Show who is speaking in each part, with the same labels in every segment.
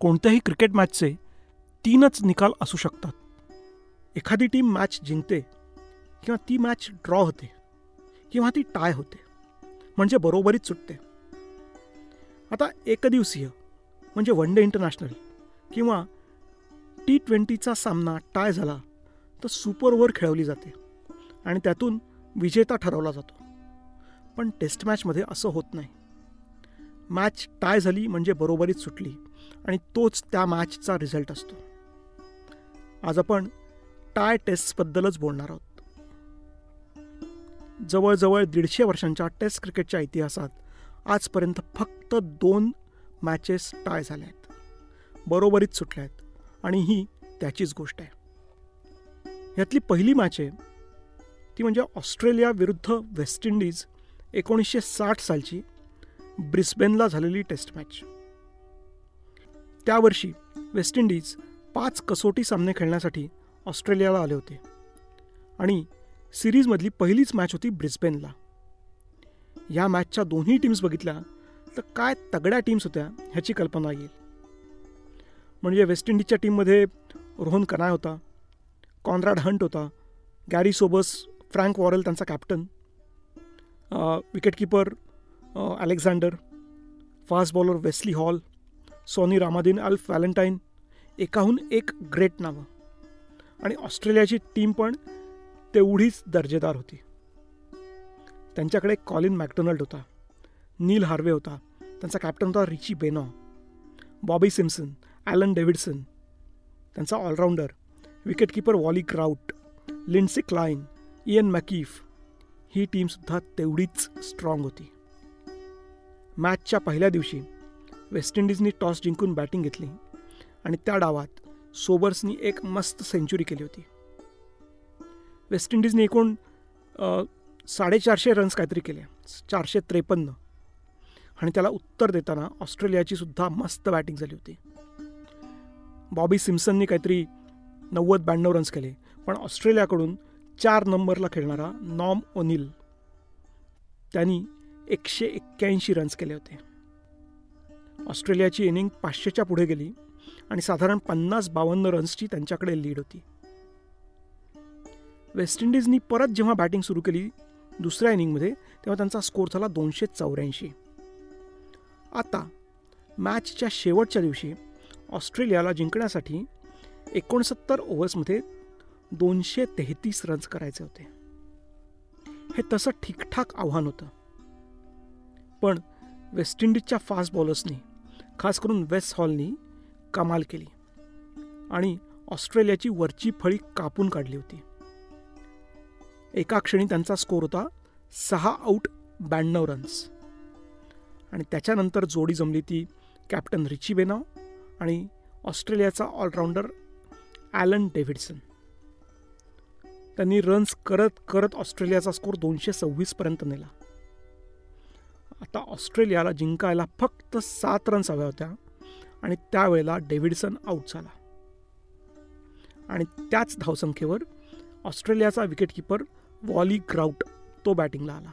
Speaker 1: कोणत्याही क्रिकेट मॅचचे तीनच निकाल असू शकतात. एखादी टीम मॅच जिंकते किंवा ती मॅच ड्रॉ होते किंवा ती टाय होते म्हणजे बरोबरीच सुटते. आता एकदिवसीय म्हणजे वन डे इंटरनॅशनल किंवा टी ट्वेंटीचा सामना टाय झाला तर सुपर ओव्हर खेळवली जाते आणि त्यातून विजेता ठरवला जातो. पण टेस्ट मॅचमध्ये असं होत नाही. मॅच टाय झाली म्हणजे बरोबरीच सुटली. आणि तोच त्या मॅचचा रिझल्ट असतो. आज आपण टाय टेस्टबद्दलच बोलणार आहोत. जवळजवळ दीडशे वर्षांच्या टेस्ट क्रिकेटच्या इतिहासात आजपर्यंत फक्त दोन मॅचेस टाय झाल्या आहेत. बरोबरीच सुटल्या आहेत. आणि ही त्याचीच गोष्ट आहे. यातली पहिली मॅच आहे ती म्हणजे ऑस्ट्रेलिया विरुद्ध वेस्ट इंडिज एकोणीसशे साठ सालची ब्रिस्बेनला झालेली टेस्ट मॅच. त्या वर्षी वेस्ट इंडिज पाच कसोटी सामने खेळण्यासाठी ऑस्ट्रेलियाला आले होते आणि सिरीजमधली पहिलीच मॅच होती ब्रिस्बेनला. या मॅचच्या दोन्ही टीम्स बघितल्या तर काय तगड्या टीम्स होत्या ह्याची कल्पना येईल. म्हणजे वेस्ट इंडिजच्या टीममध्ये रोहन कनाय होता कॉन्राड हंट होता गॅरी सोबस फ्रँक वॉरेल त्यांचा captain wicketkeeper Alexander fast bowler Wesley Hall Sonny Ramadhin Alf Valentine एकाहून एक ग्रेट नावं. आणि ऑस्ट्रेलियाची टीम पण तेवढीच दर्जेदार होती. त्यांच्याकडे कॉलिन मॅकडोनल्ड होता नील हार्वे होता त्यांचा कॅप्टन होता Richie Benaud Bobby Simpson Alan Davidson त्यांचा allrounder wicketkeeper Wally Grout Lindsay Kline Ian Meckiff ही टीमसुद्धा तेवढीच स्ट्रॉंग होती. मॅचच्या पहिल्या दिवशी वेस्ट इंडिजनी टॉस जिंकून बॅटिंग घेतली आणि त्या डावात सोबर्सनी एक मस्त सेंचुरी केली होती. वेस्ट इंडिजने एकूण साडेचारशे रन्स काहीतरी केले चारशे त्रेपन्न. आणि त्याला उत्तर देताना ऑस्ट्रेलियाची सुद्धा मस्त बॅटिंग झाली होती. बॉबी सिम्सननी काहीतरी नव्वद ब्याण्णव रन्स केले पण ऑस्ट्रेलियाकडून चार नंबरला खेळणारा नॉम ओनिल त्यांनी एकशे एक्क्याऐंशी रन्स केले होते. ऑस्ट्रेलियाची इनिंग पाचशेच्या पुढे गेली आणि साधारण पन्नास बावन्न रन्सची त्यांच्याकडे लीड होती. वेस्ट इंडिजनी परत जेव्हा बॅटिंग सुरू केली दुसऱ्या इनिंगमध्ये तेव्हा त्यांचा स्कोर झाला दोनशे चौऱ्याऐंशी. आता मॅचच्या शेवटच्या दिवशी ऑस्ट्रेलियाला जिंकण्यासाठी एकोणसत्तर ओव्हर्समध्ये दोनशे तेहतीस रन्स करायचे होते. हे तसं ठीकठाक आव्हान होतं. पण वेस्ट इंडिजच्या फास्ट बॉलर्सनी खास करून वेस्ट हॉलनी कमाल केली. आणि ऑस्ट्रेलियाची वरची फळी कापून काढली होती. एका क्षणी त्यांचा स्कोर होता सहा आऊट ब्याण्णव रन्स आणि त्याच्यानंतर जोडी जमली ती कॅप्टन रिची बेनाव आणि ऑस्ट्रेलियाचा ऑलराऊंडर ॲलन डेव्हिडसन. त्यांनी रन्स करत करत ऑस्ट्रेलियाचा स्कोर दोनशे सव्वीसपर्यंत नेला. आता ऑस्ट्रेलियाला जिंकायला फक्त सात रन्स हव्या होत्या आणि त्यावेळेला डेव्हिडसन आऊट झाला. आणि त्याच धावसंख्येवर ऑस्ट्रेलियाचा विकेटकीपर वॉली ग्राउट तो बॅटिंगला आला.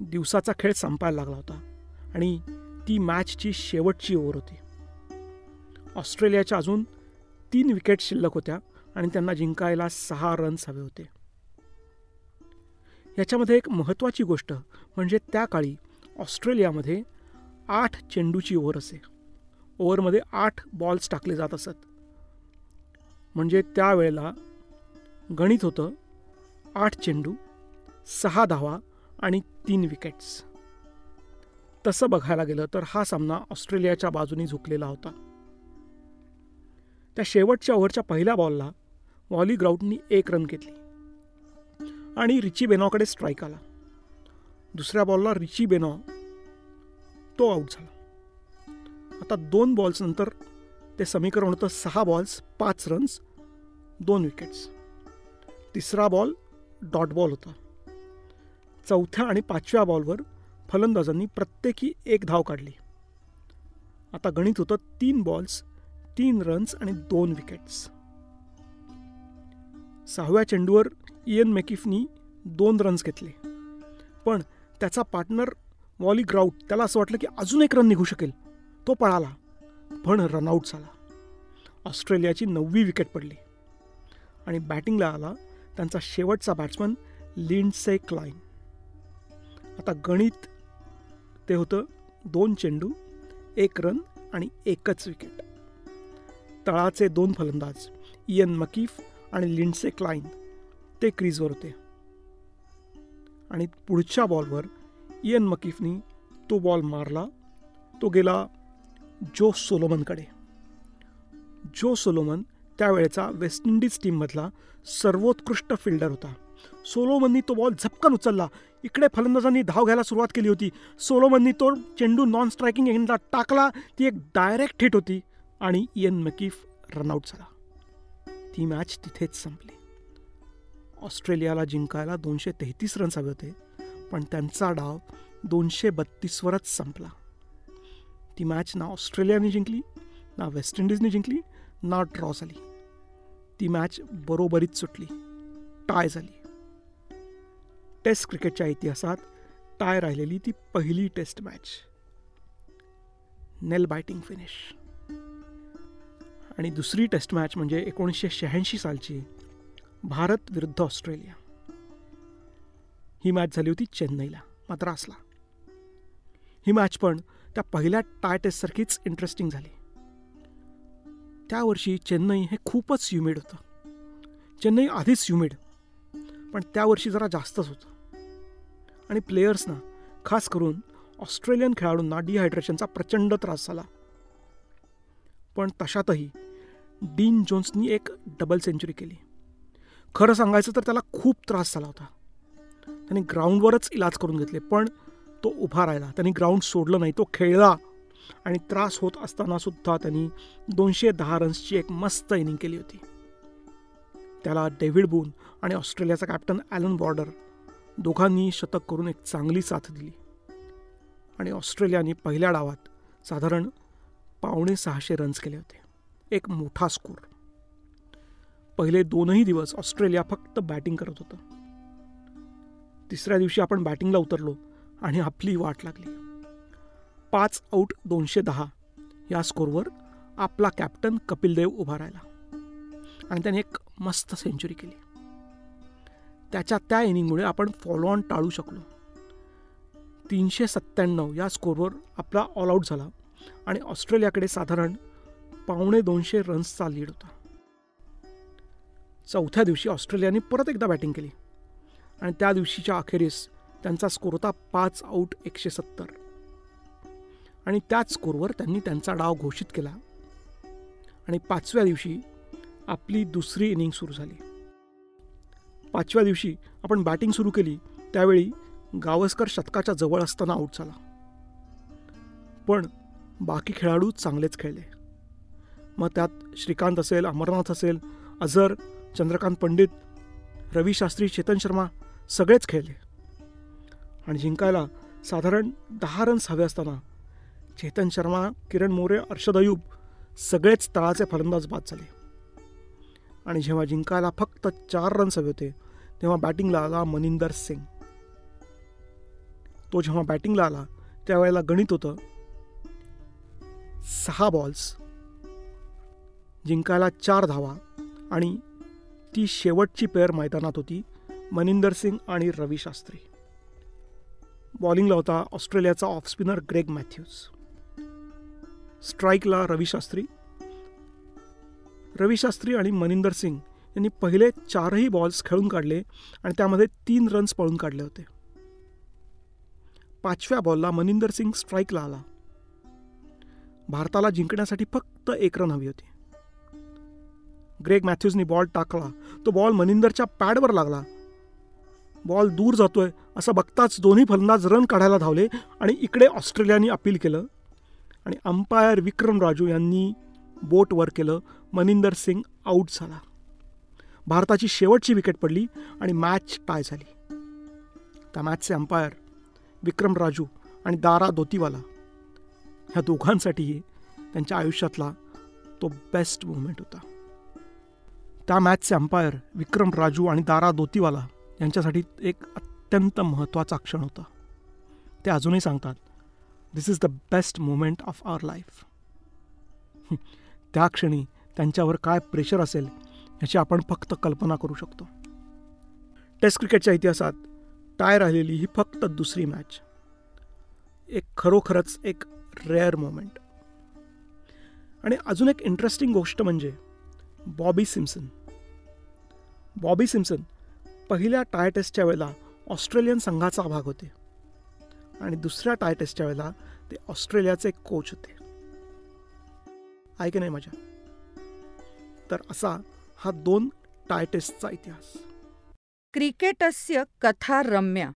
Speaker 1: दिवसाचा खेळ संपायला लागला होता आणि ती मॅचची शेवटची ओव्हर होती. ऑस्ट्रेलियाच्या अजून तीन विकेट शिल्लक होत्या आणि त्यांना जिंकायला सहा रन्स हवे होते. याच्यामध्ये एक महत्त्वाची गोष्ट म्हणजे त्या काळी ऑस्ट्रेलियामध्ये आठ चेंडूची ओव्हर असे. ओव्हरमध्ये आठ बॉल्स टाकले जात असत. म्हणजे त्यावेळेला गणित होतं आठ चेंडू सहा धावा आणि तीन विकेट्स तसं बघायला गेलं तर हा सामना ऑस्ट्रेलियाच्या बाजूने झुकलेला होता. त्या शेवटच्या ओव्हरच्या पहिल्या बॉलला वॉली ग्राउंडनी एक रन घेतली. आणि रिची बेनॉकडे स्ट्राईक आला. दुसऱ्या बॉलला रिची बेनॉ तो आऊट झाला. आता दोन बॉल्सनंतर ते समीकरण होतं सहा बॉल्स पाच रन्स दोन विकेट्स तिसरा बॉल डॉट बॉल होता. चौथ्या आणि पाचव्या बॉलवर फलंदाजांनी प्रत्येकी एक धाव काढली. आता गणित होतं तीन बॉल्स तीन रन्स आणि दोन विकेट्स सहाव्या चेंडूवर इयन मेकिफनी दोन रन्स घेतले. पण त्याचा पार्टनर वॉली ग्राउट त्याला असं वाटलं की अजून एक रन निघू शकेल. तो पळाला. पण रनआउट झाला. ऑस्ट्रेलियाची नववी विकेट पडली. आणि बॅटिंगला आला त्यांचा शेवटचा बॅट्समन लिंडसे क्लाईन आता गणित ते होतं दोन चेंडू एक रन आणि एकच विकेट तळाचे दोन फलंदाज इयन मकीफ आणि लिंडसे क्लाईन ते क्रीजवर होते. आणि पुढच्या बॉलवर इयन मकीफनी तो बॉल मारला. तो गेला जो सोलोमनकडे. जो सोलोमन त्यावेळेचा वेस्ट इंडिज टीममधला सर्वोत्कृष्ट फिल्डर होता. सोलोमननी तो बॉल झपकन उचलला. इकडे फलंदाजांनी धाव घ्यायला सुरुवात केली होती. सोलोमननी तो चेंडू नॉन स्ट्रायकिंग एंडला टाकला. ती एक डायरेक्ट हिट होती आणि इयन मकीफ रनआउट झाला. ती मॅच तिथेच संपली. ऑस्ट्रेलियाला जिंकायला दोनशे तेहतीस रन्स हवे होते पण त्यांचा डाव दोनशे बत्तीसवरच संपला. ती मॅच ना ऑस्ट्रेलियाने जिंकली ना वेस्ट इंडिजने जिंकली ना ड्रॉ झाली. ती मॅच बरोबरीच सुटली टाय झाली. टेस्ट क्रिकेटच्या इतिहासात टाय राहिलेली ती पहिली test match. Nail biting finish. आणि दुसरी टेस्ट मॅच म्हणजे एकोणीसशे शहाऐंशी सालची भारत विरुद्ध ऑस्ट्रेलिया. ही मॅच झाली होती चेन्नईला. मद्रासला ही मॅच पण त्या पहिल्या टाय टेस्टसारखीच इंटरेस्टिंग झाली. त्या वर्षी चेन्नई हे खूपच ह्युमिड होतं. चेन्नई आधीच ह्युमिड पण त्या वर्षी जरा जास्तच होतं. आणि प्लेयर्सना खास करून ऑस्ट्रेलियन खेळाडूंना डिहायड्रेशनचा प्रचंड त्रास झाला. पण तशातही डीन जोन्सनी एक डबल सेंचुरी केली. खरं सांगायचं तर त्याला खूप त्रास झाला होता. त्यांनी ग्राउंडवरच इलाज करून घेतले पण तो उभा राहिला. त्यांनी ग्राउंड सोडलं नाही तो खेळला. आणि त्रास होत असताना सुद्धा त्यांनी दोनशे दहा रन्सची एक मस्त इनिंग केली होती. त्याला डेव्हिड बून आणि ऑस्ट्रेलियाचा कॅप्टन ॲलन बॉर्डर दोघांनी शतक करून एक चांगली साथ दिली. आणि ऑस्ट्रेलियाने पहिल्या डावात साधारण पावणे सहाशे रन्स केले होते. एक मोठा स्कोर पहिले दोनही दिवस ऑस्ट्रेलिया फक्त बॅटिंग करत होतं. तिसऱ्या दिवशी आपण बॅटिंगला उतरलो आणि आपली वाट लागली. पाच आऊट दोनशे दहा या स्कोरवर आपला कॅप्टन कपिल देव उभा राहिला. आणि त्याने एक मस्त सेंचुरी केली. त्याच्या त्या इनिंगमुळे आपण फॉलो ऑन टाळू शकलो. तीनशे सत्त्याण्णव या स्कोरवर आपला ऑल आऊट झाला. आणि ऑस्ट्रेलियाकडे साधारण पावणे दोनशे रन्सचा लीड होता. चौथ्या दिवशी ऑस्ट्रेलियाने परत एकदा बॅटिंग केली. आणि त्या दिवशीच्या अखेरीस त्यांचा स्कोर होता पाच आऊट एकशे सत्तर. आणि त्याच स्कोरवर त्यांनी त्यांचा डाव घोषित केला. आणि पाचव्या दिवशी आपली दुसरी इनिंग सुरू झाली. पाचव्या दिवशी आपण बॅटिंग सुरू केली त्यावेळी गावस्कर शतकाच्या जवळ असताना आऊट झाला. पण बाकी खेळाडू चांगलेच खेळले. मग त्यात श्रीकांत असेल अमरनाथ असेल अझर चंद्रकांत पंडित रवी शास्त्री चेतन शर्मा सगळेच खेळले. आणि जिंकायला साधारण दहा रन्स हवे असताना चेतन शर्मा किरण मोरे अर्षद अयूब सगळेच तळाचे फलंदाज बाद झाले. आणि जेव्हा जिंकायला फक्त चार रन्स हवे होते तेव्हा बॅटिंगला आला मनिंदर सिंग. तो जेव्हा बॅटिंगला आला त्यावेळेला गणित होतं सहा बॉल्स जिंकायला चार धावा आणि ती शेवटची पेअर मैदानात होती मनिंदर सिंग आणि रवी शास्त्री. बॉलिंगला होता ऑस्ट्रेलियाचा ऑफस्पिनर ग्रेग मॅथ्यूज. स्ट्राईकला रवी शास्त्री. रवी शास्त्री आणि मनिंदर सिंग यांनी पहिले चारही बॉल्स खेळून काढले आणि त्यामध्ये तीन रन्स पळून काढले होते. पाचव्या बॉलला मनिंदर सिंग स्ट्राईकला आला. भारताला जिंकण्यासाठी फक्त एक रन हवी होती. ग्रेग मॅथ्यूजनी बॉल टाकला. तो बॉल मनिंदरच्या पॅडवर लागला. बॉल दूर जातोय असं बघताच दोन्ही फलंदाज रन काढायला धावले आणि इकडे ऑस्ट्रेलियाने अपील केलं. आणि अंपायर विक्रम राजू यांनी बोट वर केलं. मनिंदर सिंग आऊट झाला. भारताची शेवटची विकेट पडली आणि मॅच टाय झाली. त्या मॅचचे अंपायर विक्रम राजू आणि दारा दोतीवाला ह्या दोघांसाठीही त्यांच्या आयुष्यातला तो बेस्ट मुवमेंट होता. त्या मॅचचे अंपायर विक्रम राजू आणि दारा दोतीवाला यांच्यासाठी एक अत्यंत महत्त्वाचा क्षण होता. ते अजूनही सांगतात this is the best moment of our life त्या क्षणी त्यांच्यावर काय प्रेशर असेल याची आपण फक्त कल्पना करू शकतो. टेस्ट क्रिकेटच्या इतिहासात टाय राहिलेली ही फक्त दुसरी मॅच एक खरोखरच एक रेअर मोमेंट आणि अजून एक इंटरेस्टिंग गोष्ट म्हणजे बॉबी सिम्सन बॉबी सिम्सन पहिल्या टाय टेस्टच्या वेळेला ऑस्ट्रेलियन संघाचा भाग होते. आणि दुसऱ्या टाय टेस्टच्या वेळेला ते ऑस्ट्रेलियाचे कोच होते. आहे की नाही मजा तर असा हा दोन टाय टेस्टचा इतिहास.
Speaker 2: क्रिकेटस्य कथा रम्या